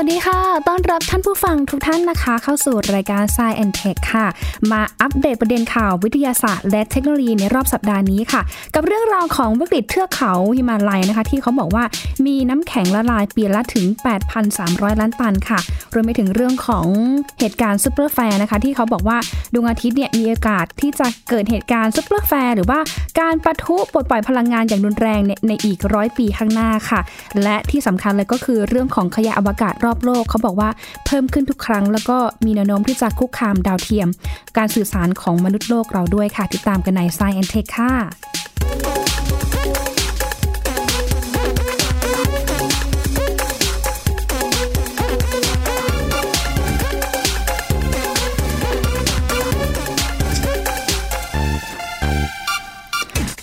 วัสดีค่ะ ต้อนรับท่านผู้ฟังทุกท่านนะคะ เข้าสู่รายการ Science and Tech ค่ะ มาอัปเดตประเด็นข่าววิทยาศาสตร์ และเทคโนโลยีในรอบสัปดาห์นี้ค่ะ กับเรื่องราวของวิกฤตเทือกเขาหิมาลัยนะคะ ที่เขาบอกว่ามีน้ำแข็งละลายปีละถึง 8,300 ล้านตันค่ะ รวมไปถึงเรื่องของเหตุการณ์ superflare นะคะ ที่เขาบอกว่าดวงอาทิตย์เนี่ยมีโอกาสที่จะเกิดเหตุการณ์ superflare หรือว่าการปะทุปลดปล่อยพลังงานอย่างรุนแรงในอีกร้อยปีข้างหน้าค่ะ และที่สำคัญเลยก็คือเรื่องของขยะอวกาศรอบโลกเขาบอกว่าเพิ่มขึ้นทุกครั้ง แล้วก็มีแนวโน้มที่จะคุกคามดาวเทียม การสื่อสารของมนุษย์โลกเราด้วยค่ะ ติดตามกันใน Science and Tech ค่ะ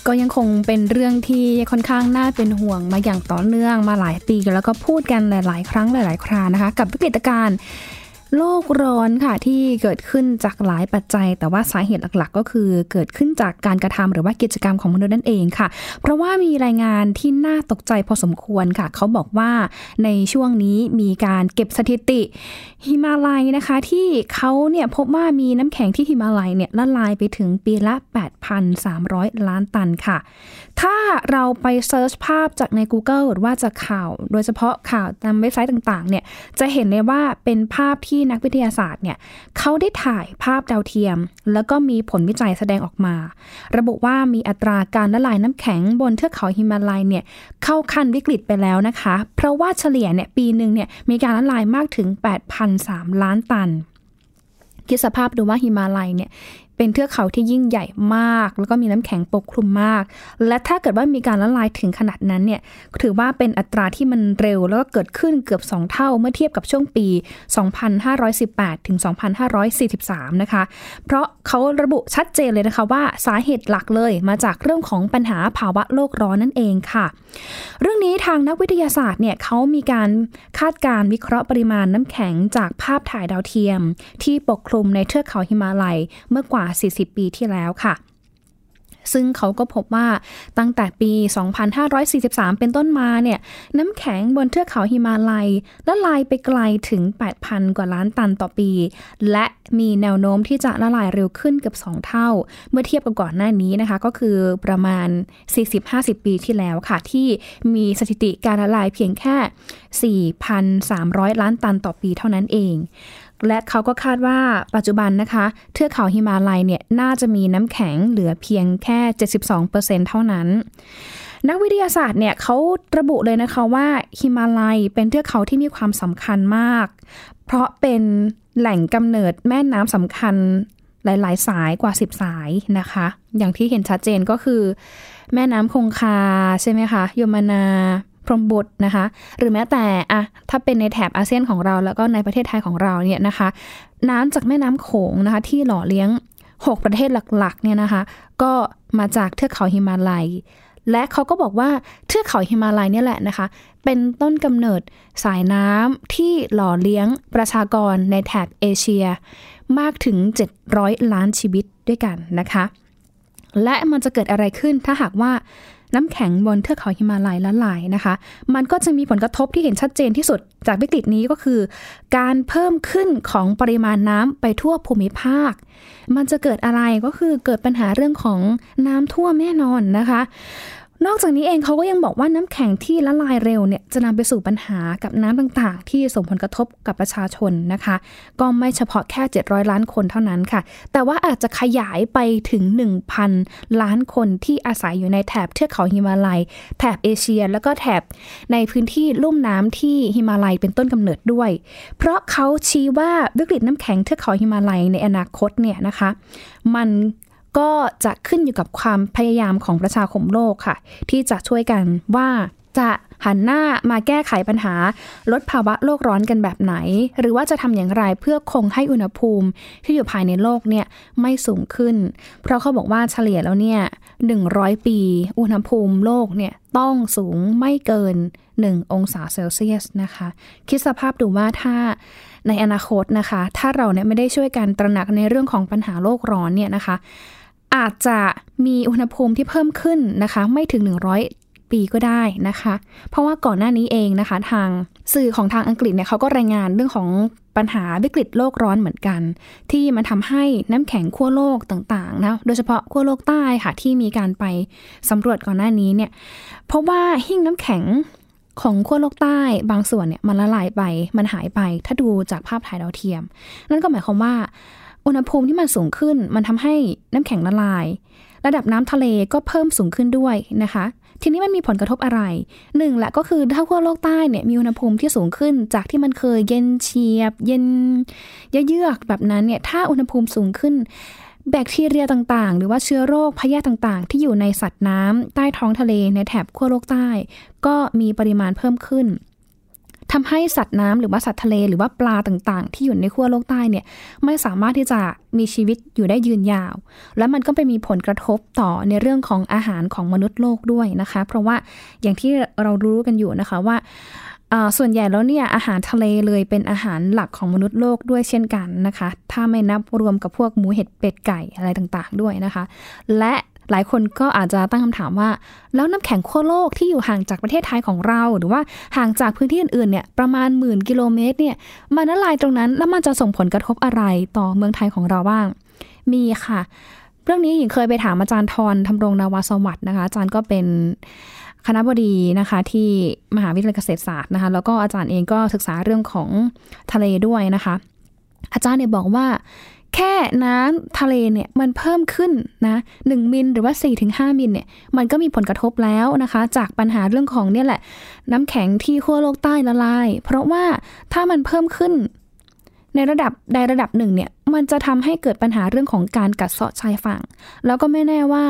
ก็ยังคงเป็นเรื่องที่ค่อนข้างน่าเป็นห่วงมาอย่างต่อเนื่องมาหลายปีแล้วก็พูดกันหลาย ๆ ครั้งหลาย ๆ ครานะคะ กับวิกฤตการณ์ โลกร้อนค่ะที่เกิดขึ้นจากหลายปัจจัย แต่ว่าสาเหตุหลักๆ ก็คือเกิดขึ้นจากการกระทำหรือว่ากิจกรรมของมนุษย์นั่นเองค่ะ เพราะว่ามีรายงานที่น่าตกใจพอสมควรค่ะ เขาบอกว่าในช่วงนี้มีการเก็บสถิติหิมาลัยนะคะ ที่เขาเนี่ยพบว่ามีน้ำแข็งที่หิมาลัยเนี่ยละลายไปถึงปีละ 8,300 ล้านตันค่ะ ถ้าเราไปเซิร์ชภาพจากใน Google หรือว่าจากข่าว โดยเฉพาะข่าวตามเว็บไซต์ต่างๆเนี่ยจะเห็นเลยว่าเป็นภาพที่นักวิทยาศาสตร์เนี่ยเขาได้ถ่ายภาพดาวเทียม แล้วก็มีผลวิจัยแสดงออกมา ระบุว่ามีอัตราการละลายน้ำแข็งบนเทือกเขาหิมาลัยเนี่ยเข้าขั้นวิกฤตไปแล้วนะคะ เพราะว่าเฉลี่ยเนี่ยปีหนึ่งเนี่ยมีการละลายมากถึง 8,003 ล้านตันคิดสภาพดูว่าหิมาลัยเนี่ย เป็นเทือกเขาที่ยิ่งใหญ่มาก แล้วก็มีน้ำแข็งปกคลุมมาก และถ้าเกิดว่ามีการละลายถึงขนาดนั้นเนี่ยถือว่าเป็นอัตราที่มันเร็ว แล้วก็เกิดขึ้นเกือบ 2 เท่าเมื่อเทียบกับช่วงปี 2518 ถึง 2543 นะคะ เพราะเขาระบุชัดเจนเลยนะคะว่าสาเหตุหลักเลยมาจากเรื่องของปัญหาภาวะโลกร้อนนั่นเองค่ะ เรื่องนี้ทางนักวิทยาศาสตร์เนี่ยเขามีการคาดการวิเคราะห์ปริมาณน้ำแข็งจากภาพถ่ายดาวเทียม ที่ปกคลุมในเทือกเขาหิมาลัยเมื่อกว่า40 ปีที่แล้วค่ะซึ่งเขาก็พบว่าตั้งแต่ปี 2543 เป็นต้นมาเนี่ยน้ำแข็งบนเทือกเขาหิมาลัยละลายไปไกลถึง 8,000 กว่าล้านตันต่อปี และมีแนวโน้มที่จะละลายเร็วขึ้นเกือบ2 เท่า เมื่อเทียบกับก่อนหน้านี้นะคะ ก็คือประมาณ 40-50 ปีที่แล้วค่ะ ที่มีสถิติการละลายเพียงแค่ 4,300 ล้านตันต่อปีเท่านั้นเอง และเขาก็คาดว่าปัจจุบันนะคะ เทือกเขาหิมาลัยเนี่ยน่าจะมีน้ำแข็งเหลือเพียงแค่ 72%เท่านั้น นักวิทยาศาสตร์เนี่ยเขาระบุเลยนะคะว่าหิมาลัยเป็นเทือกเขาที่มีความสำคัญมาก เพราะเป็นแหล่งกำเนิดแม่น้ำสำคัญหลาย ๆ สายกว่า 10 สายนะคะ อย่างที่เห็นชัดเจนก็คือ แม่น้ำคงคาใช่ไหมคะ ยมนา พรมบุตรนะคะ หรือแม้แต่อะถ้าเป็นในแถบอาเซียนของเรา แล้วก็ในประเทศไทยของเราเนี่ยนะคะ น้ำจากแม่น้ำโขงนะคะ ที่หล่อเลี้ยง 6 ประเทศหลักๆเนี่ยนะคะ ก็มาจากเทือกเขาหิมาลัย และเขาก็บอกว่าเทือกเขาหิมาลัยเนี่ยแหละนะคะ เป็นต้นกำเนิดสายน้ำที่หล่อเลี้ยงประชากรในแถบเอเชีย มากถึง 700 ล้านชีวิตด้วยกันนะคะและมันจะเกิดอะไรขึ้นถ้าหากว่า น้ำแข็งบนเทือกเขาหิมาลัยละลายนะคะ มันก็จะมีผลกระทบที่เห็นชัดเจนที่สุดจากวิกฤตนี้ก็คือ การเพิ่มขึ้นของปริมาณน้ำไปทั่วภูมิภาค มันจะเกิดอะไรก็คือเกิดปัญหาเรื่องของน้ำท่วมแน่นอนนะคะ นอกจากนี้เองเขาก็ยังบอกว่าน้ำแข็งที่ละลายเร็วเนี่ยจะนำไปสู่ปัญหากับน้ำต่างๆ ที่ส่งผลกระทบกับประชาชนนะคะ ก็ไม่เฉพาะแค่ 700 ล้านคนเท่านั้นค่ะ แต่ว่าอาจจะขยายไปถึง 1,000 ล้านคนที่อาศัยอยู่ในแถบเทือกเขาหิมาลัย แถบเอเชีย แล้วก็แถบในพื้นที่ลุ่มน้ำที่หิมาลัยเป็นต้นกำเนิดด้วย เพราะเขาชี้ว่าวิกฤตน้ำแข็งเทือกเขาหิมาลัยในอนาคตเนี่ยนะคะ มัน ก็จะขึ้นอยู่กับความพยายามของประชาคมโลกค่ะ ที่จะช่วยกันว่าจะหันหน้ามาแก้ไขปัญหา ลดภาวะโลกร้อนกันแบบไหน หรือว่าจะทำอย่างไรเพื่อคงให้อุณหภูมิที่อยู่ภายในโลกเนี่ยไม่สูงขึ้น เพราะเขาบอกว่าเฉลี่ยแล้วเนี่ย 100 ปี อุณหภูมิโลกเนี่ยต้องสูงไม่เกิน 1 องศาเซลเซียสนะคะ คิดสภาพดูว่าถ้าในอนาคตนะคะ ถ้าเราเนี่ยไม่ได้ช่วยกันตระหนักในเรื่องของปัญหาโลกร้อนเนี่ยนะคะ อาจจะมีอุณหภูมิที่เพิ่มขึ้นนะคะ ไม่ถึง 100 ปีก็ได้นะคะ เพราะว่าก่อนหน้านี้เองนะคะ ทางสื่อของทางอังกฤษเนี่ยเขาก็รายงานเรื่องของปัญหาวิกฤตโลกร้อนเหมือนกัน ที่มันทำให้น้ำแข็งขั้วโลกต่างๆนะโดยเฉพาะขั้วโลกใต้ค่ะที่มีการไปสำรวจก่อนหน้านี้เนี่ยเพราะว่าหิ้งน้ำแข็งของขั้วโลกใต้บางส่วนเนี่ยมันละลายไปมันหายไปถ้าดูจากภาพถ่ายดาวเทียม นั่นก็หมายความว่า อุณหภูมิที่มันสูงขึ้น มันทำให้น้ำแข็งละลาย ระดับน้ำทะเลก็เพิ่มสูงขึ้นด้วยนะคะ ทีนี้มันมีผลกระทบอะไรหนึ่งละก็คือถ้าขั้วโลกใต้เนี่ยมีอุณหภูมิที่สูงขึ้น จากที่มันเคยเย็นเฉียบ เย็นเยือกแบบนั้นเนี่ยถ้าอุณหภูมิสูงขึ้นแบคทีเรียต่างๆ หรือว่าเชื้อโรคพยาธิต่างๆ ที่อยู่ในสัตว์น้ำใต้ท้องทะเลในแถบขั้วโลกใต้ ก็มีปริมาณเพิ่มขึ้น ทำให้สัตว์น้ำหรือว่าสัตว์ทะเลหรือว่าปลาต่างๆ ที่อยู่ในขั้วโลกใต้เนี่ยไม่สามารถที่จะมีชีวิตอยู่ได้ยืนยาว และมันก็ไปมีผลกระทบต่อในเรื่องของอาหารของมนุษย์โลกด้วยนะคะ เพราะว่าอย่างที่เรารู้กันอยู่นะคะว่าส่วนใหญ่แล้วเนี่ยอาหารทะเลเลยเป็นอาหารหลักของมนุษย์โลกด้วยเช่นกันนะคะ ถ้าไม่นับรวมกับพวกหมูเห็ดเป็ดไก่อะไรต่างๆด้วยนะคะ และ หลายคนก็อาจจะตั้งคำถามว่า แล้วน้ำแข็งขั้วโลกที่อยู่ห่างจากประเทศไทยของเรา หรือว่าห่างจากพื้นที่อื่นๆเนี่ยประมาณหมื่นกิโลเมตรเนี่ยมันละลายตรงนั้นแล้วมันจะส่งผลกระทบอะไรต่อเมืองไทยของเราบ้าง มีค่ะ เรื่องนี้หญิงเคยไปถามอาจารย์ทรทำรงนาวาสวัสด์นะคะอาจารย์ก็เป็นคณะบดีนะคะที่มหาวิทยาลัยเกษตรศาสตร์นะคะแล้วก็อาจารย์เองก็ศึกษาเรื่องของทะเลด้วยนะคะ อาจารย์เนี่ยบอกว่า แค่น้ำทะเลเนี่ยมันเพิ่มขึ้นนะหนึ่งมิลหรือว่า4ี่ถึงห้ามิลเนี่ยมันก็มีผลกระทบแล้วนะคะ จากปัญหาเรื่องของเนี่ยแหละ น้ำแข็งที่ขั้วโลกใต้ละลาย เพราะว่าถ้ามันเพิ่มขึ้น ในระดับใดระดับหนึ่งเนี่ยมันจะทำให้เกิดปัญหาเรื่องของการกัดเซาะชายฝั่ง แล้วก็ไม่แน่ว่า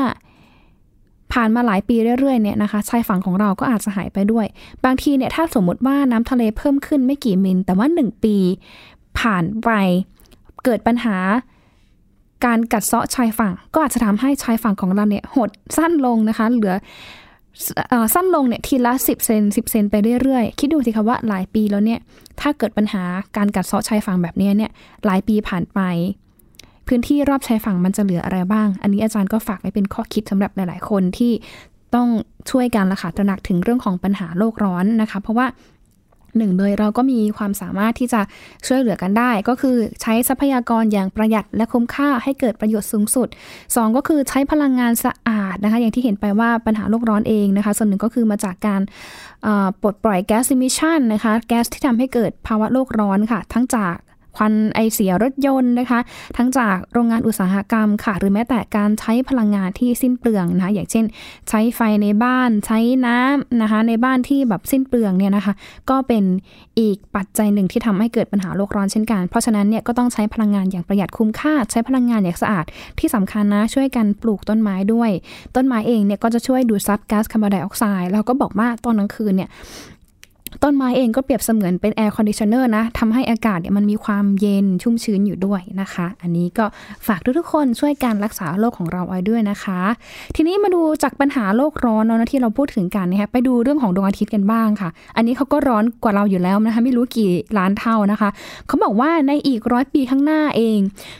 ผ่านมาหลายปีเรื่อยๆเนี่ยนะคะชายฝั่งของเราก็อาจจะหายไปด้วย บางทีเนี่ยถ้าสมมติว่าน้ำทะเลเพิ่มขึ้นไม่กี่มิล แต่ว่าหนึ่งปี ผ่านไป เกิดปัญหาการกัดเซาะชายฝั่ง ก็อาจจะทำให้ชายฝั่งของเราเนี่ยหดสั้นลงนะคะ เหลือสั้นลงเนี่ยทีละ 10เซน10 เซนไปเรื่อยๆ คิดดูสิคะว่าหลายปีแล้วเนี่ยถ้าเกิดปัญหาการกัดเซาะชายฝั่งแบบนี้เนี่ยหลายปีผ่านไป พื้นที่รอบชายฝั่งมันจะเหลืออะไรบ้าง อันนี้อาจารย์ก็ฝากไว้เป็นข้อคิดสำหรับหลาย ๆ คนที่ต้องช่วยกันละค่ะตระหนักถึงเรื่องของปัญหาโลกร้อนนะคะ เพราะว่า หนึ่งเลยเราก็มีความสามารถที่จะช่วยเหลือกันได้ ก็คือใช้ทรัพยากรอย่างประหยัดและคุ้มค่าให้เกิดประโยชน์สูงสุด 2 ก็คือใช้พลังงานสะอาดนะคะ อย่างที่เห็นไปว่าปัญหาโลกร้อนเองนะคะ ส่วนหนึ่งก็คือมาจากการปลดปล่อยแก๊ส emission นะคะ แก๊สที่ทำให้เกิดภาวะโลกร้อนค่ะ ทั้งจาก ควันไอเสียรถยนต์นะคะ ทั้งจากโรงงานอุตสาหกรรมค่ะ หรือแม้แต่การใช้พลังงานที่สิ้นเปลืองนะคะ อย่างเช่น ใช้ไฟในบ้านใช้น้ำนะคะ ในบ้านที่แบบสิ้นเปลืองเนี่ยนะคะ ก็เป็นอีกปัจจัยหนึ่งที่ทำให้เกิดปัญหาโลกร้อนเช่นกัน เพราะฉะนั้นเนี่ยก็ต้องใช้พลังงานอย่างประหยัดคุ้มค่า ใช้พลังงานอย่างสะอาด ที่สำคัญนะช่วยกันปลูกต้นไม้ด้วย ต้นไม้เองเนี่ยก็จะช่วยดูดซับก๊าซคาร์บอนไดออกไซด์แล้วก็บอกว่าตอนกลางคืนเนี่ย ต้นไม้เองก็เปรียบเสมือนเป็น air conditioner นะทำให้อากาศเนี่ยมันมีความเย็นชุ่มชื้นอยู่ด้วยนะคะ อันนี้ก็ฝากทุกๆคนช่วยการรักษาโลกของเราไว้ด้วยนะคะ ทีนี้มาดูจากปัญหาโลกร้อนเนาะที่เราพูดถึงกันนะคะไปดูเรื่องของดวงอาทิตย์กันบ้างค่ะ อันนี้เขาก็ร้อนกว่าเราอยู่แล้วนะคะไม่รู้กี่ล้านเท่านะคะ เขาบอกว่าในอีกร้อยปีข้างหน้าเอง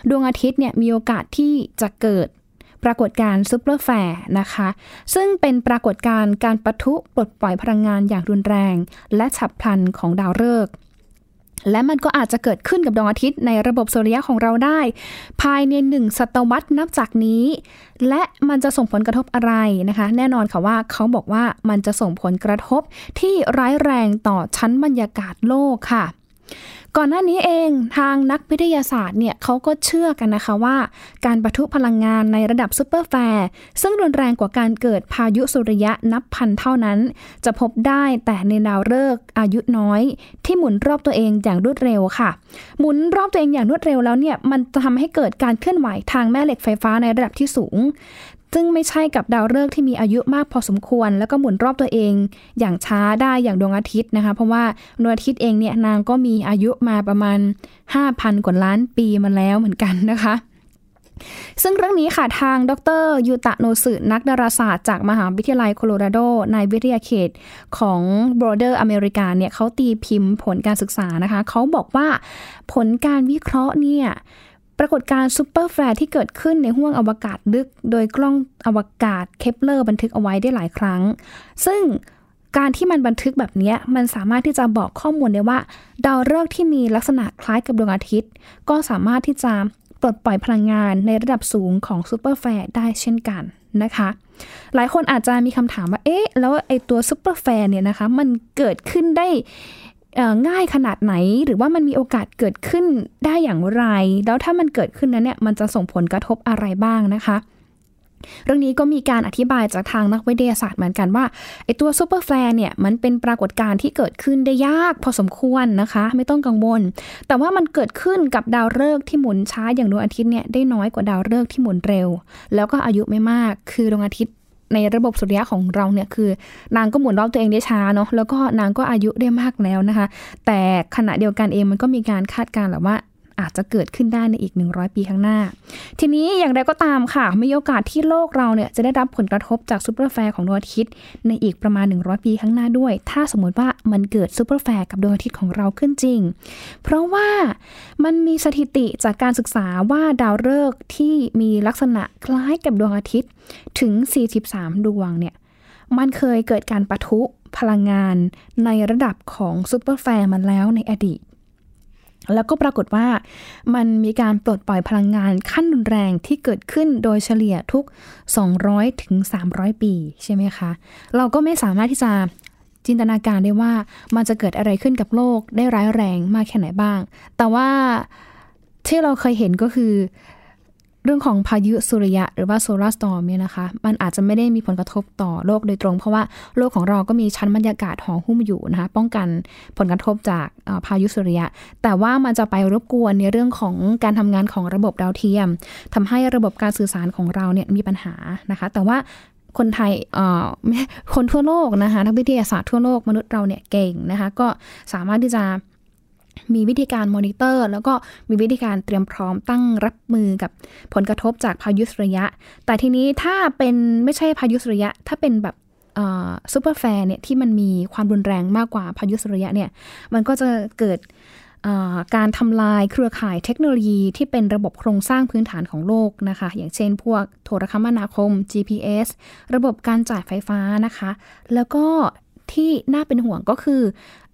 ดวงอาทิตย์เนี่ยมีโอกาสที่จะเกิด ปรากฏการณ์ superflare นะคะ ซึ่งเป็นปรากฏการณ์การปะทุปลดปล่อยพลังงานอย่างรุนแรง และฉับพลันของดาวฤกษ์และมันก็อาจจะเกิดขึ้นกับดวงอาทิตย์ในระบบสุริยะของเราได้ ภายในหนึ่งศตวรรษนับจากนี้ และมันจะส่งผลกระทบอะไรนะคะ แน่นอนค่ะว่าเขาบอกว่ามันจะส่งผลกระทบที่ร้ายแรงต่อชั้นบรรยากาศโลกค่ะ ก่อนหน้านี้เองทางนักวิทยาศาสตร์เนี่ยเขาก็เชื่อกันนะคะว่า การปะทุพลังงานในระดับ superflare ซึ่งรุนแรงกว่าการเกิดพายุสุริยะนับพันเท่านั้น จะพบได้แต่ในดาวฤกษ์อายุน้อย ที่หมุนรอบตัวเองอย่างรวดเร็วค่ะ หมุนรอบตัวเองอย่างรวดเร็วแล้วเนี่ยมันจะทำให้เกิดการเคลื่อนไหวทางแม่เหล็กไฟฟ้าในระดับที่สูง ซึ่งไม่ใช่กับดาวฤกษ์ที่มีอายุมากพอสมควร แล้วก็หมุนรอบตัวเอง อย่างช้าได้อย่างดวงอาทิตย์นะคะ เพราะว่าดวงอาทิตย์เองเนี่ยนางก็มีอายุมาประมาณ 5,000 กว่าล้านปีมาแล้วเหมือนกันนะคะซึ่งเรื่องนี้ค่ะทางดร.ยูตะโนสึนักดาราศาสตร์จากมหาวิทยาลัยโคโลราโด ในวิทยาเขตของโบลเดอร์อเมริกาเนี่ยเขาตีพิมพ์ผลการศึกษานะคะ เขาบอกว่าผลการวิเคราะห์เนี่ย ปรากฏการณ์ superflare ที่เกิดขึ้นในห้วงอวกาศลึก โดยกล้องอวกาศเคปเลอร์บันทึกเอาไว้ได้หลายครั้ง ซึ่งการที่มันบันทึกแบบนี้มันสามารถที่จะบอกข้อมูลได้ว่าดาวฤกษ์ที่มีลักษณะคล้ายกับดวงอาทิตย์ ก็สามารถที่จะปลดปล่อยพลังงานในระดับสูงของ superflare ได้เช่นกันนะคะ หลายคนอาจจะมีคำถามว่า เอ๊ะ แล้วไอตัว superflare เนี่ยนะคะ มันเกิดขึ้นได้ ง่ายขนาดไหน หรือว่ามันมีโอกาสเกิดขึ้นได้อย่างไร แล้วถ้ามันเกิดขึ้นนั้นเนี่ยมันจะส่งผลกระทบอะไรบ้างนะคะ เรื่องนี้ก็มีการอธิบายจากทางนักวิทยาศาสตร์เหมือนกันว่าไอตัว superflare เนี่ยมันเป็นปรากฏการณ์ที่เกิดขึ้นได้ยากพอสมควรนะคะ ไม่ต้องกังวล แต่ว่ามันเกิดขึ้นกับดาวฤกษ์ที่หมุนช้าอย่างดวงอาทิตย์เนี่ยได้น้อยกว่าดาวฤกษ์ที่หมุนเร็ว แล้วก็อายุไม่มากคือดวงอาทิตย์ ในระบบสุริยะของเราเนี่ยคือ นางก็หมุนรอบตัวเองได้ช้าเนาะแล้วก็นางก็อายุได้มากแล้วนะคะ แต่ขณะเดียวกันเองมันก็มีการคาดการณ์แหละว่า อาจจะเกิดขึ้นได้ในอีก 100 ปีข้างหน้า ทีนี้อย่างไรก็ตามค่ะ มีโอกาสที่โลกเราเนี่ยจะได้รับผลกระทบจาก superflare ของดวงอาทิตย์ในอีกประมาณ 100 ปีข้างหน้าด้วย ถ้าสมมติว่ามันเกิด superflare กับดวงอาทิตย์ของเราขึ้นจริง เพราะว่ามันมีสถิติจากการศึกษาว่าดาวฤกษ์ที่มีลักษณะคล้ายกับดวงอาทิตย์ถึง 43 ดวงเนี่ยมันเคยเกิดการปะทุพลังงานในระดับของ superflare มาแล้วในอดีต แล้วก็ปรากฏว่ามันมีการปลดปล่อยพลังงานขั้นรุนแรงที่เกิดขึ้นโดยเฉลี่ยทุก 200ถึง300 ปีใช่ไหมคะ เราก็ไม่สามารถที่จะจินตนาการได้ว่ามันจะเกิดอะไรขึ้นกับโลกได้ร้ายแรงมากแค่ไหนบ้าง แต่ว่าที่เราเคยเห็นก็คือ เรื่องของพายุสุริยะหรือว่า solar storm เนี่ยนะคะ มันอาจจะไม่ได้มีผลกระทบต่อโลกโดยตรง เพราะว่าโลกของเราก็มีชั้นบรรยากาศห่อหุ้มอยู่นะคะ ป้องกันผลกระทบจากพายุสุริยะ แต่ว่ามันจะไปรบกวนในเรื่องของการทำงานของระบบดาวเทียมทำให้ระบบการสื่อสารของเราเนี่ยมีปัญหานะคะ แต่ว่าคนไทยคนทั่วโลกนะคะนักวิทยาศาสตร์ทั่วโลกมนุษย์เราเนี่ยเก่งนะคะ ก็สามารถที่จะ มีวิธีการมอนิเตอร์ แล้วก็มีวิธีการเตรียมพร้อมตั้งรับมือกับผลกระทบจากพายุสุริยะ แต่ทีนี้ถ้าเป็นไม่ใช่พายุสุริยะ ถ้าเป็นแบบ superflare เนี่ยที่มันมีความรุนแรงมากกว่าพายุสุริยะเนี่ยมันก็จะเกิดการทำลายเครือข่ายเทคโนโลยีที่เป็นระบบโครงสร้างพื้นฐานของโลกนะคะ อย่างเช่นพวกโทรคมนาคม GPS ระบบการจ่ายไฟฟ้านะคะ แล้วก็ที่น่าเป็นห่วงก็คือ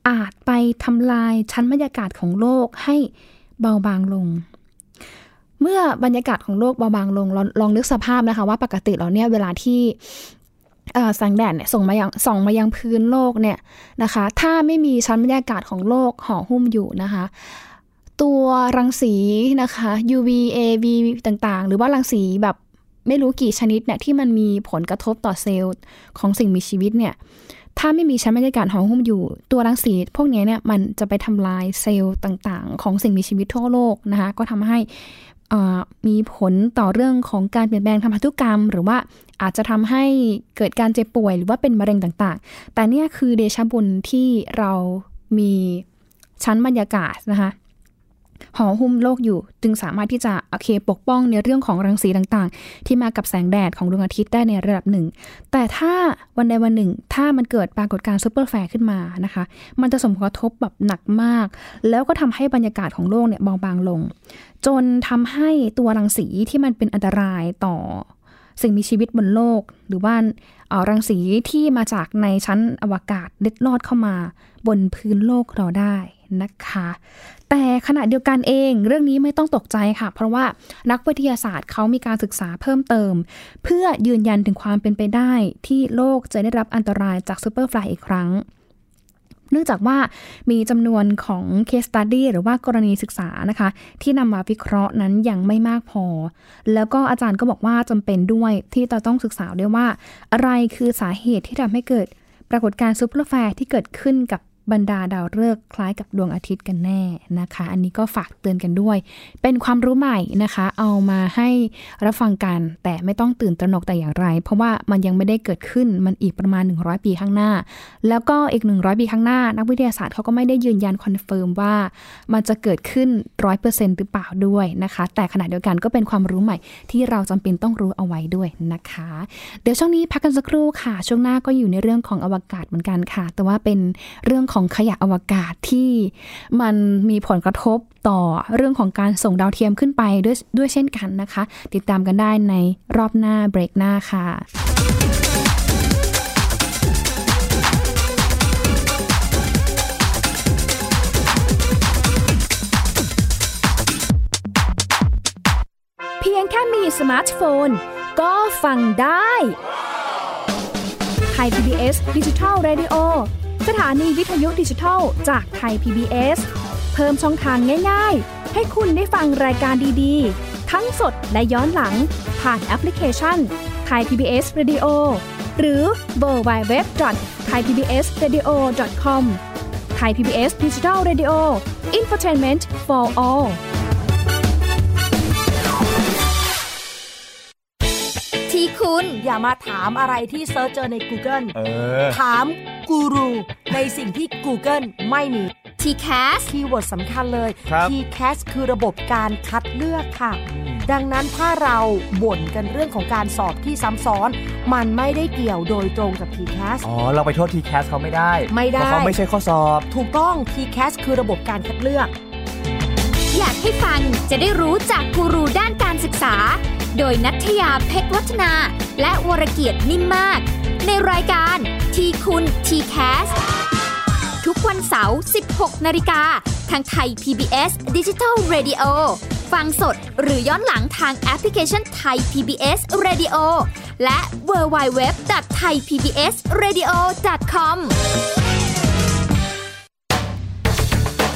อาจไปทำลายชั้นบรรยากาศของโลกให้เบาบางลง เมื่อบรรยากาศของโลกเบาบางลงลองลองนึกสภาพนะคะ ว่าปกติเราเนี่ยเวลาที่แสงแดดเนี่ยส่งมายังส่องมายังพื้นโลกเนี่ยนะคะ ถ้าไม่มีชั้นบรรยากาศของโลกห่อหุ้มอยู่นะคะ ตัวรังสีนะคะ UV AV ต่างๆ หรือว่ารังสีแบบไม่รู้กี่ชนิดเนี่ยที่มันมีผลกระทบต่อเซลล์ของสิ่งมีชีวิตเนี่ย ถ้าไม่มีชั้นบรรยากาศห่อหุ้มอยู่ ตัวรังสีพวกนี้เนี่ยมันจะไปทำลายเซลล์ต่างๆ ของสิ่งมีชีวิตทั่วโลกนะคะก็ทำให้มีผลต่อเรื่องของการเปลี่ยนแปลงทางพันธุกรรม หรือว่าอาจจะทำให้เกิดการเจ็บป่วยหรือว่าเป็นมะเร็งต่างๆ แต่เนี่ยคือเดชบุญที่เรามีชั้นบรรยากาศนะคะ ห่อหุ้มโลกอยู่ จึงสามารถที่จะโอเคปกป้องในเรื่องของรังสีต่างๆ ที่มากับแสงแดดของดวงอาทิตย์ได้ในระดับหนึ่ง แต่ถ้าวันใดวันหนึ่ง ถ้ามันเกิดปรากฏการณ์ superflare ขึ้นมานะคะ มันจะส่งผลกระทบแบบหนักมาก แล้วก็ทำให้บรรยากาศของโลกเนี่ยเบาบางลง จนทำให้ตัวรังสีที่มันเป็นอันตรายต่อสิ่งมีชีวิตบนโลก หรือว่ารังสีที่มาจากในชั้นอวกาศเล็ดลอดเข้ามา บนพื้นโลกเราได้ นะคะ แต่ขณะเดียวกันเองเรื่องนี้ไม่ต้องตกใจค่ะ เพราะว่านักวิทยาศาสตร์เขามีการศึกษาเพิ่มเติม เพื่อยืนยันถึงความเป็นไปได้ที่โลกจะได้รับอันตรายจาก superflare อีกครั้งเนื่องจากว่ามีจำนวนของ case study หรือว่ากรณีศึกษานะคะ ที่นำมาวิเคราะห์นั้นยังไม่มากพอ แล้วก็อาจารย์ก็บอกว่าจำเป็นด้วยที่จะต้องศึกษาด้วยว่า อะไรคือสาเหตุที่ทำให้เกิดปรากฏการณ์ superflare ที่เกิดขึ้นกับ บรรดาดาวฤกษ์คล้ายกับดวงอาทิตย์กันแน่นะคะ อันนี้ก็ฝากเตือนกันด้วย เป็นความรู้ใหม่นะคะ เอามาให้รับฟังกัน แต่ไม่ต้องตื่นตระหนกแต่อย่างไร เพราะว่ามันยังไม่ได้เกิดขึ้นมันอีกประมาณ 100 ปีข้างหน้า แล้วก็อีก 100 ปีข้างหน้า นักวิทยาศาสตร์เขาก็ไม่ได้ยืนยัน confirm ว่า มันจะเกิดขึ้น 100%หรือเปล่าด้วยนะคะ แต่ขณะเดียวกันก็เป็นความรู้ใหม่ ที่เราจำเป็นต้องรู้เอาไว้ด้วยนะคะ เดี๋ยวช่วงนี้พักกันสักครู่ค่ะ ช่วงหน้าก็อยู่ในเรื่องของอวกาศเหมือนกันค่ะ แต่ว่าเป็นเรื่องของขยะอวกาศที่มันมีผลกระทบต่อเรื่องของการส่งดาวเทียมขึ้นไปด้วยด้วยเช่นกันนะคะ ติดตามกันได้ในรอบหน้าเบรกหน้าค่ะเพียงแค่มีสมาร์ทโฟน ก็ฟังได้ไทย PBS Digital Radio สถานีวิทยุดิจิทัลจากไทย PBS เพิ่มช่องทางง่าย ๆ ให้คุณได้ฟังรายการดีๆ ทั้งสดและย้อนหลัง ผ่านแอปพลิเคชันไทย PBS Radio หรือ World Wide Web dot Thai PBS Radio com ไทย PBS Digital Radio infotainment for all ที่คุณอย่ามาถามอะไรที่ search เจอใน Google เออถาม กูรูในสิ่งที่ Google ไม่มี TCAS keyword สำคัญเลย ครับ TCAS คือระบบการคัดเลือกค่ะ ดังนั้นถ้าเราบ่นกันเรื่องของการสอบที่ซ้ำซ้อน มันไม่ได้เกี่ยวโดยตรงกับ TCAS อ๋อ เราไปโทษ TCAS เขาไม่ได้ไม่ได้ เพราะเขาไม่ใช่ข้อสอบ ถูกต้อง TCAS คือระบบการคัดเลือก อยากให้ฟังจะได้รู้จากกูรูด้านการศึกษา โดยนัทยาเพชรวัฒนา และวรเกียดนิ่มมาก ในรายการทีคุณทีแคสทุกวันเสาร์ 16 นาฬิกา ทางไทย PBS Digital Radio ฟังสดหรือย้อนหลังทางแอปพลิเคชันไทย PBS Radio และ w w w t h a i PBS Radio com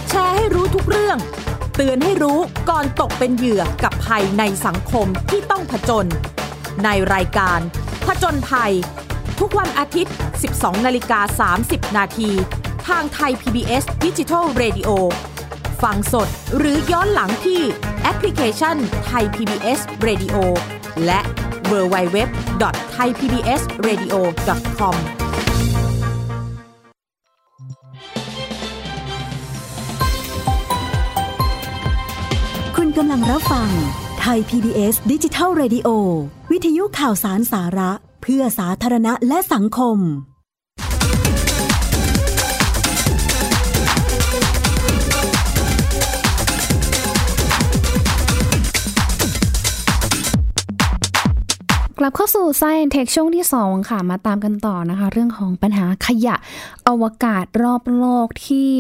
แชร์ให้รู้ทุกเรื่อง เตือนให้รู้ก่อนตกเป็นเหยื่อกับภัยในสังคมที่ต้องผจญในรายการผจญภัย ทุกวันอาทิตย์ 12 นาฬิกา 30 นาทีทางไทย PBS Digital Radio ฟังสดหรือย้อนหลังที่แอปพลิเคชันไทย PBS Radio และ w w w t h a i PBS Radio com คุณกำลังรับฟังไทย PBS ดิจิทัล Radio วิทยุข่าวสารสาระ พื่อสาธารณะและสังคม กลับเข้าสู่ Science Tech ช่วงที่ 2 ค่ะ มาตามกันต่อนะคะ เรื่องของปัญหาขยะอวกาศรอบโลกที่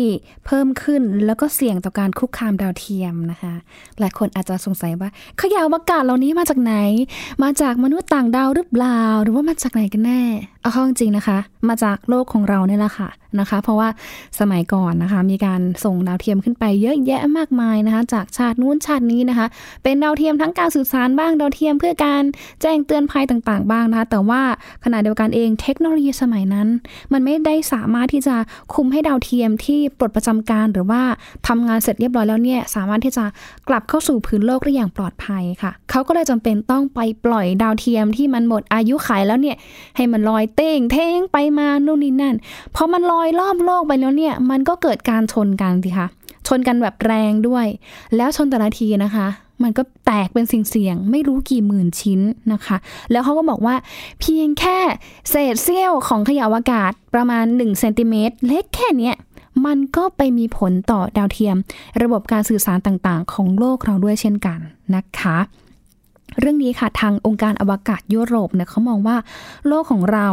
เพิ่มขึ้นแล้วก็เสี่ยงต่อการคุกคามดาวเทียมนะคะ หลายคนอาจจะสงสัยว่า ขยะอวกาศเหล่านี้มาจากไหน มาจากมนุษย์ต่างดาวหรือเปล่า หรือว่ามาจากไหนกันแน่ เอาเข้าจริงนะคะ มาจากโลกของเราเนี่ยแหละค่ะนะคะ เพราะว่าสมัยก่อนนะคะ มีการส่งดาวเทียมขึ้นไปเยอะแยะมากมายนะคะ จากชาตินู้นชาตินี้นะคะ เป็นดาวเทียมทั้งการสื่อสารบ้างดาวเทียมเพื่อการแจ้งเตือนภัยต่างๆ บ้างนะคะ แต่ว่าขณะเดียวกันเองเทคโนโลยีสมัยนั้น มันไม่ได้สามารถที่จะคุมให้ดาวเทียมที่ปลดประจำการหรือว่าทำงานเสร็จเรียบร้อยแล้วเนี่ยสามารถที่จะกลับเข้าสู่พื้นโลกได้อย่างปลอดภัยค่ะเขาก็เลยจำเป็นต้องไปปล่อยดาวเทียมที่มันหมดอายุขัยแล้วเนี่ยให้มันลอยเต้งเท้งไปมานู่นนี่นั่นพอมันลอยอยรอบโลกไปแล้วเนี่ย มันก็เกิดการชนกันสิคะชนกันแบบแรงด้วย แล้วชนแต่ละทีนะคะ มันก็แตกเป็นสิ่งเสียงๆไม่รู้กี่หมื่นชิ้นนะคะ แล้วเขาก็บอกว่า เพียงแค่เศษเสี้ยวของขยะอวกาศประมาณ1เซนติเมตรเล็กแค่เนี้ยมันก็ไปมีผลต่อดาวเทียม ระบบการสื่อสารต่างๆ ของโลกเราด้วยเช่นกันนะคะ เรื่องนี้ค่ะทางองค์การอวกาศยุโรปเนี่ยเขามองว่าโลกของเรา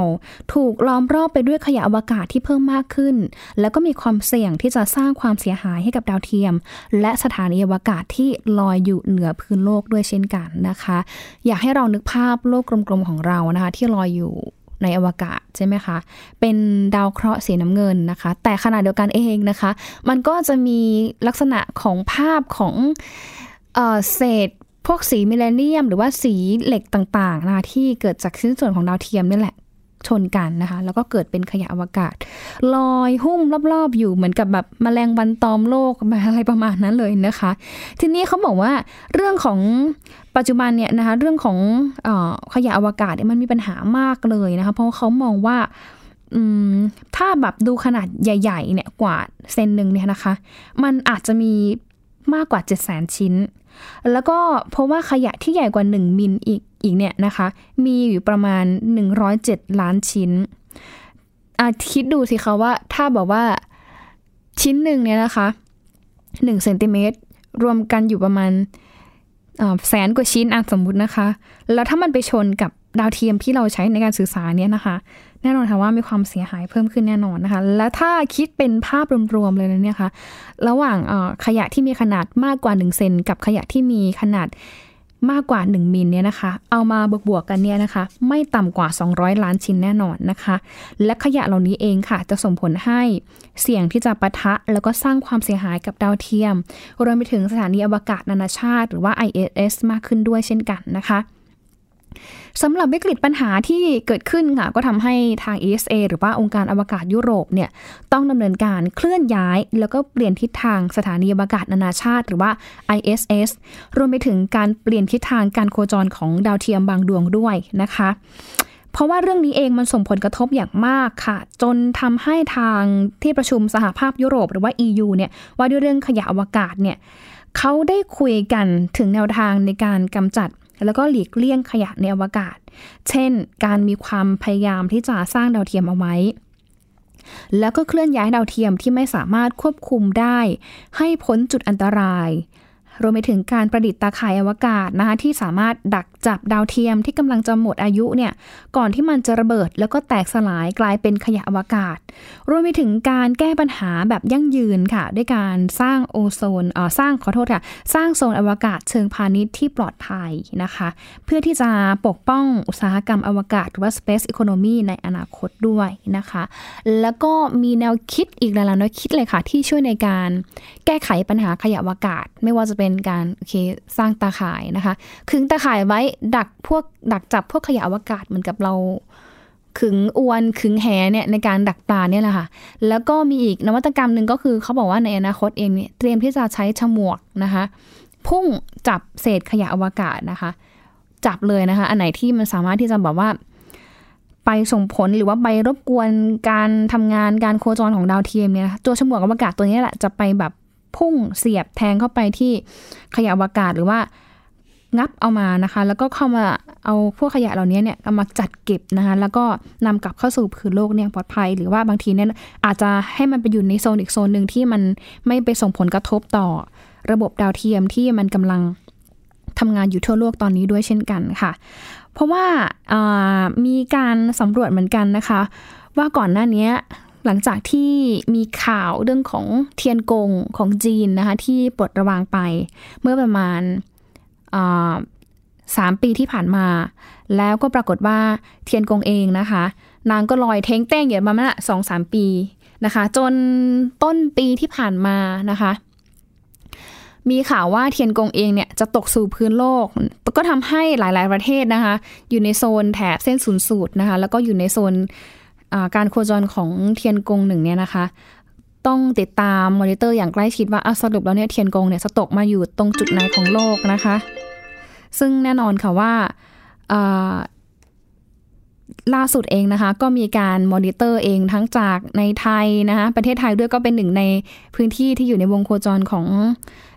ถูกล้อมรอบไปด้วยขยะอวกาศที่เพิ่มมากขึ้น แล้วก็มีความเสี่ยงที่จะสร้างความเสียหายให้กับดาวเทียม และสถานีอวกาศที่ลอยอยู่เหนือพื้นโลกด้วยเช่นกันนะคะ อยากให้เรานึกภาพโลกกลมๆของเรานะคะ ที่ลอยอยู่ในอวกาศใช่ไหมคะ เป็นดาวเคราะห์สีน้ำเงินนะคะ แต่ขณะเดียวกันเองนะคะ มันก็จะมีลักษณะของภาพของเออเศษ พวกสีมิเลเนียม หรือว่าสีเหล็กต่างๆนะคะที่เกิดจากชิ้นส่วนของดาวเทียมนี่แหละชนกันนะคะ แล้วก็เกิดเป็นขยะอวกาศ ลอยหุ้มรอบๆ อยู่เหมือนกับแบบแมลงวันตอมโลกอะไรประมาณนั้นเลยนะคะ ทีนี้เขาบอกว่าเรื่องของปัจจุบันเนี่ยนะคะเรื่องของออขยะอวกาศมันมีปัญหามากเลยนะคะ เพราะเขามองว่าถ้าแบบดูขนาดใหญ่ ๆ เนี่ยกว่าเซนหนึ่งเนี่ยนะคะ มันอาจจะมีมากกว่า 7 0 0 0 0ชิ้น แล้วก็เพราะว่าขยะที่ใหญ่กว่า 1 มิลอีกอีกเนี่ยนะคะ มีอยู่ประมาณ 107 ล้านชิ้นอาคิดดูสิคะว่าถ้าบอกว่าชิ้นหนึ่งเนี่ยนะคะหนึ่งเซนติเมตรรวมกันอยู่ประมาณแสนกว่าชิ้นอะสมมุตินะคะ แล้วถ้ามันไปชนกับดาวเทียมที่เราใช้ในการสื่อสารเนี่ยนะคะ แน่นอนค่ะว่ามีความเสียหายเพิ่มขึ้นแน่นอนนะคะ และถ้าคิดเป็นภาพรวมๆเลยนะเนี่ยค่ะระหว่างขยะที่มีขนาดมากกว่า1เซนกับขยะที่มีขนาดมากกว่า 1มิลเนี่ยนะคะ เอามาบวกๆกันเนี่ยนะคะ ไม่ต่ำกว่า 200 ล้านชิ้นแน่นอนนะคะ และขยะเหล่านี้เองค่ะ จะส่งผลให้เสี่ยงที่จะปะทะ แล้วก็สร้างความเสียหายกับดาวเทียม รวมไปถึงสถานีอวกาศนานาชาติ หรือว่า ISS มากขึ้นด้วยเช่นกันนะคะ สำหรับวิกฤตปัญหาที่เกิดขึ้นค่ะ ก็ทำให้ทาง ESA หรือว่าองค์การอวกาศยุโรปเนี่ยต้องดำเนินการเคลื่อนย้าย แล้วก็เปลี่ยนทิศทางสถานีอวกาศนานาชาติ หรือว่า ISS รวมไปถึงการเปลี่ยนทิศทางการโคจรของดาวเทียมบางดวงด้วยนะคะ เพราะว่าเรื่องนี้เองมันส่งผลกระทบอย่างมากค่ะ จนทำให้ทางที่ประชุมสหภาพยุโรป หรือว่า EU เนี่ยว่าด้วยเรื่องขยะอวกาศเนี่ยเขาได้คุยกันถึงแนวทางในการกำจัด แล้วก็หลีกเลี่ยงขยะในอวกาศ เช่น การมีความพยายามที่จะสร้างดาวเทียมเอาไว้ แล้วก็เคลื่อนย้ายดาวเทียมที่ไม่สามารถควบคุมได้ ให้พ้นจุดอันตราย รวมไปถึงการประดิษฐ์ตาข่ายอวกาศนะคะที่สามารถดัก จับดาวเทียมที่กำลังจะหมดอายุเนี่ยก่อนที่มันจะระเบิดแล้วก็แตกสลายกลายเป็นขยะอวกาศ รวมไปถึงการแก้ปัญหาแบบยั่งยืนค่ะ ด้วยการสร้างโอโซนเอ่อสร้างขอโทษค่ะ สร้างโซนอวกาศเชิงพาณิชย์ที่ปลอดภัยนะคะ เพื่อที่จะปกป้องอุตสาหกรรมอวกาศหรือว่า space economy ในอนาคตด้วยนะคะ แล้วก็มีแนวคิดอีกหลายๆแนวคิดเลยค่ะ ที่ช่วยในการแก้ไขปัญหาขยะอวกาศ ไม่ว่าจะเป็นการโอเคสร้างตาข่ายนะคะขึงตาข่ายไว้ดักพวกดักจับพวกขยะอวกาศเหมือนกับเราขึงอวนขึงแหเนี่ยในการดักปลาเนี่ยแหละค่ะ แล้วก็มีอีกนวัตกรรมหนึ่งก็คือเขาบอกว่าในอนาคตเองเนี่ยเตรียมที่จะใช้ฉมวกนะคะ พุ่งจับเศษขยะอวกาศนะคะ จับเลยนะคะ อันไหนที่มันสามารถที่จะแบบว่า ไปส่งผลหรือว่าไปรบกวนการทำงานการโคจรของดาวเทียมเนี่ยตัวฉมวกอวกาศตัวนี้แหละจะไปแบบพุ่งเสียบแทงเข้าไปที่ขยะอวกาศหรือว่า งับเอามานะคะ แล้วก็เข้ามาเอาพวกขยะเหล่านี้เนี่ยเอามาจัดเก็บนะคะแล้วก็นำกลับเข้าสู่ผืนโลกเนี่ยปลอดภัย หรือว่าบางทีเนี่ยอาจจะให้มันไปอยู่ในโซนอีกโซนหนึ่งที่มันไม่ไปส่งผลกระทบต่อระบบดาวเทียมที่มันกำลังทำงานอยู่ทั่วโลกตอนนี้ด้วยเช่นกันค่ะ เพราะว่ามีการสำรวจเหมือนกันนะคะ ว่าก่อนหน้านี้หลังจากที่มีข่าวเรื่องของเทียนกงของจีนนะคะที่ปลดระวางไปเมื่อประมาณ สามปีที่ผ่านมา แล้วก็ปรากฏว่าเทียนกงเองนะคะ นางก็ลอยเท้งแต้งอยู่มาละสองสามปีนะคะ จนต้นปีที่ผ่านมานะคะ มีข่าวว่าเทียนกงเองเนี่ยจะตกสู่พื้นโลก ก็ทำให้หลาย ๆ ประเทศนะคะ อยู่ในโซนแถบเส้นศูนย์สูตรนะคะ แล้วก็อยู่ในโซนการโคจรของเทียนกงหนึ่งเนี่ยนะคะ ต้องติดตามมอนิเตอร์อย่างใกล้ชิดว่าสรุปแล้วเนี่ยเทียนกงเนี่ยจะตกมาอยู่ตรงจุดไหนของโลกนะคะ ซึ่งแน่นอนค่ะว่าล่าสุดเองนะคะ ก็มีการมอนิเตอร์เองทั้งจากในไทยนะคะประเทศไทยด้วยก็เป็นหนึ่งในพื้นที่ที่อยู่ในวงโคจรของ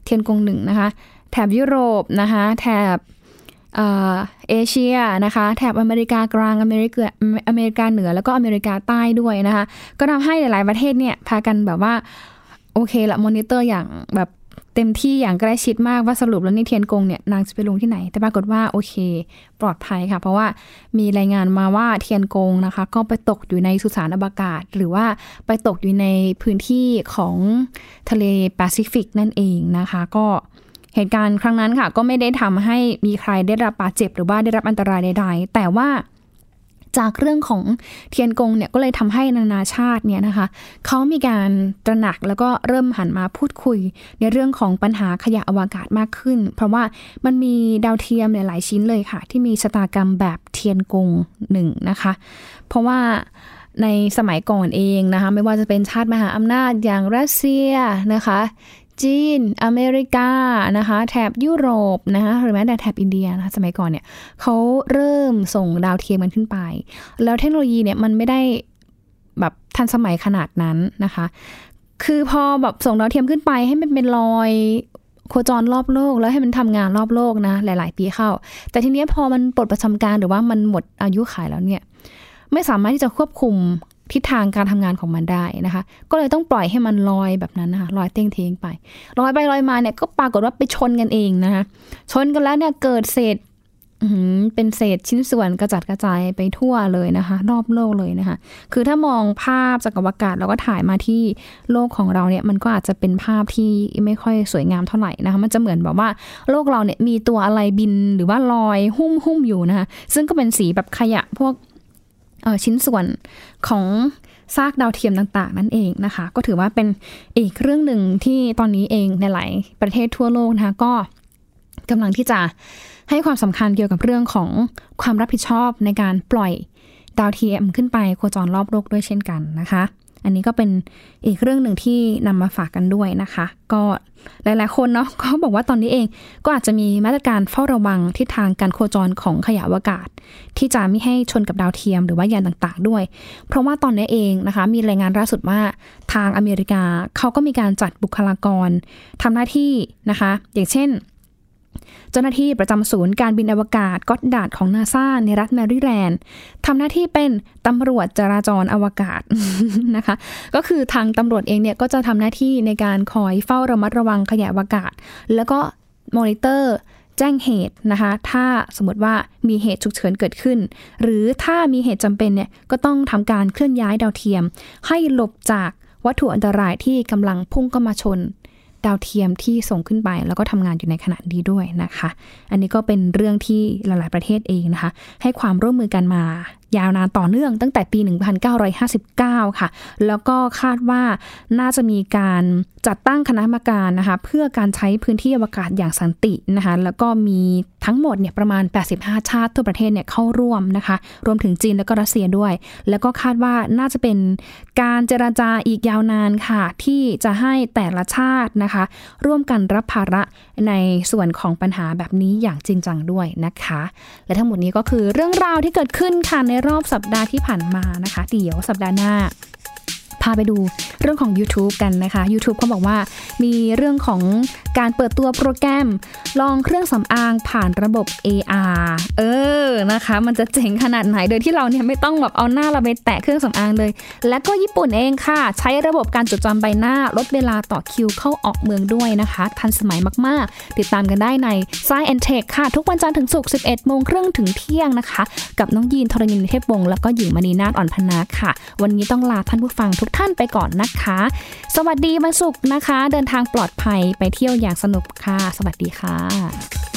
เทียนกงหนึ่งนะคะ แถบยุโรปนะคะ แถบ เอเชียนะคะ แถบอเมริกากลางอเมริกาอเมริกาเหนือแล้วก็อเมริกาใต้ด้วยนะคะ ก็ทำให้หลาย ๆ ประเทศเนี่ยพากันแบบว่า โอเคละมอนิเตอร์อย่างแบบเต็มที่อย่างใกล้ชิดมากว่าสรุปแล้วนี่เทียนกงเนี่ยนางจะไปลงที่ไหน แต่ปรากฏว่าโอเค ปลอดภัยค่ะ เพราะว่ามีรายงานมาว่าเทียนกงนะคะ ก็ไปตกอยู่ในสุสานอวกาศ หรือว่าไปตกอยู่ในพื้นที่ของทะเลแปซิฟิกนั่นเองนะคะ ก็เหตุการณ์ครั้งนั้นค่ะก็ไม่ได้ทำให้มีใครได้รับบาดเจ็บหรือว่าได้รับอันตรายใดๆ แต่ว่าจากเรื่องของเทียนกงเนี่ยก็เลยทำให้นานาชาติเนี่ยนะคะเขามีการตระหนักแล้วก็เริ่มหันมาพูดคุยในเรื่องของปัญหาขยะอวกาศมากขึ้น เพราะว่ามันมีดาวเทียมหลายชิ้นเลยค่ะ ที่มีชะตากรรมแบบเทียนกงหนึ่งนะคะ เพราะว่าในสมัยก่อนเองนะคะไม่ว่าจะเป็นชาติมหาอำนาจอย่างรัสเซียนะคะ จีน อเมริกานะคะแถบยุโรปนะคะหรือแม้แต่แถบอินเดียนะคะสมัยก่อนเนี่ยเขาเริ่มส่งดาวเทียมมันขึ้นไป แล้วเทคโนโลยีเนี่ยมันไม่ได้แบบทันสมัยขนาดนั้นนะคะ คือพอแบบส่งดาวเทียมขึ้นไปให้มันเป็นรอยโคจรรอบโลกแล้วให้มันทำงานรอบโลกนะ หลาย ๆ ปีเข้า แต่ทีนี้พอมันปลดประจำการหรือว่ามันหมดอายุขายแล้วเนี่ย ไม่สามารถที่จะควบคุม ทิศทางการทำงานของมันได้นะคะ ก็เลยต้องปล่อยให้มันลอยแบบนั้นนะคะลอยเต้งเทงไปลอยไปลอยมาเนี่ยก็ปรากฏว่าไปชนกันเองนะคะชนกันแล้วเนี่ยเกิดเศษเป็นเศษชิ้นส่วนกระจัดกระจายไปทั่วเลยนะคะ รอบโลกเลยนะคะ คือถ้ามองภาพจากอวกาศแล้วก็ถ่ายมาที่โลกของเราเนี่ยมันก็อาจจะเป็นภาพที่ไม่ค่อยสวยงามเท่าไหร่นะคะ มันจะเหมือนแบบว่าโลกเราเนี่ยมีตัวอะไรบินหรือว่าลอยหุ้มหุ้มอยู่นะคะ ซึ่งก็เป็นสีแบบขยะพวก ชิ้นส่วนของซากดาวเทียมต่างๆ นั่นเองนะคะ ก็ถือว่าเป็นอีกเรื่องหนึ่งที่ตอนนี้เองในหลายประเทศทั่วโลกนะคะก็กำลังที่จะให้ความสำคัญเกี่ยวกับเรื่องของความรับผิดชอบในการปล่อยดาวเทียมขึ้นไปโคจรรอบโลกด้วยเช่นกันนะคะ อันนี้ก็เป็นอีกเรื่องหนึ่งที่นำมาฝากกันด้วยนะคะ ก็หลาย ๆ คนเนาะก็บอกว่าตอนนี้เองก็อาจจะมีมาตรการเฝ้าระวังทิศทางการโคจรของขยะอวกาศ ที่จะไม่ให้ชนกับดาวเทียมหรือว่ายานต่างๆ ด้วย เพราะว่าตอนนี้เองนะคะ มีรายงานล่าสุดว่าทางอเมริกาเขาก็มีการจัดบุคลากรทำหน้าที่นะคะ อย่างเช่น เจ้าหน้าที่ประจำศูนย์การบินอวกาศก็อดดาดของนาซาในรัฐแมริแลนด์ทำหน้าที่เป็นตำรวจจราจรอวกาศนะคะ ก็คือทางตำรวจเองเนี่ยก็จะทำหน้าที่ในการคอยเฝ้าระมัดระวังขยะอวกาศ แล้วก็มอนิเตอร์แจ้งเหตุนะคะ ถ้าสมมติว่ามีเหตุฉุกเฉินเกิดขึ้น หรือถ้ามีเหตุจำเป็นเนี่ย ก็ต้องทำการเคลื่อนย้ายดาวเทียม ให้หลบจากวัตถุอันตรายที่กำลังพุ่งเข้ามาชน ดาวเทียมที่ส่งขึ้นไป แล้วก็ทำงานอยู่ในขณะนี้ด้วยนะคะ อันนี้ก็เป็นเรื่องที่หลาย ๆ ประเทศเองนะคะ ให้ความร่วมมือกันมายาวนานต่อเนื่องตั้งแต่ปี 1959 ค่ะ แล้วก็คาดว่าน่าจะมีการ จัดตั้งคณะกรรมการนะคะเพื่อการใช้พื้นที่อวกาศอย่างสันตินะคะแล้วก็มีทั้งหมดเนี่ยประมาณ 85 ชาติทั่วประเทศเนี่ยเข้าร่วมนะคะรวมถึงจีนและก็รัสเซียด้วย แล้วก็คาดว่าน่าจะเป็นการเจราจาอีกยาวนานค่ะ ที่จะให้แต่ละชาตินะคะ ร่วมกันรับภาระในส่วนของปัญหาแบบนี้อย่างจริงจังด้วยนะคะ และทั้งหมดนี้ก็คือเรื่องราวที่เกิดขึ้นค่ะในรอบสัปดาห์ที่ผ่านมานะคะ เดี๋ยวสัปดาห์หน้า พาไปดูเรื่องของ YouTube กันนะคะ YouTube เขาบอกว่ามีเรื่องของการเปิดตัวโปรแกรม ลองเครื่องสำอางผ่านระบบ AR เออนะคะ มันจะเจ๋งขนาดไหนโดยที่เราเนี่ยไม่ต้องแบบเอาหน้าเราไปแตะเครื่องสำอางเลย และก็ญี่ปุ่นเองค่ะ ใช้ระบบการจดจำใบหน้า ลดเวลาต่อคิวเข้าออกเมืองด้วยนะคะ ทันสมัยมากๆ ติดตามกันได้ใน s ซ and Tech ค่ะ ทุกวันจันทร์ถึงศุกร์ 11 โมงครึ่งถึงเที่ยงนะคะ กับน้องยีนทรณินเทพวงศ์แล้วก็หญิงมณีนาฏอ่อนพนาค่ะ วันนี้ต้องลาท่านผู้ฟังทุกกท่านไปก่อนนะคะ สวัสดีวันศุกร์นะคะ เดินทางปลอดภัยไปเที่ยวอย่างสนุกค่ะ สวัสดีค่ะ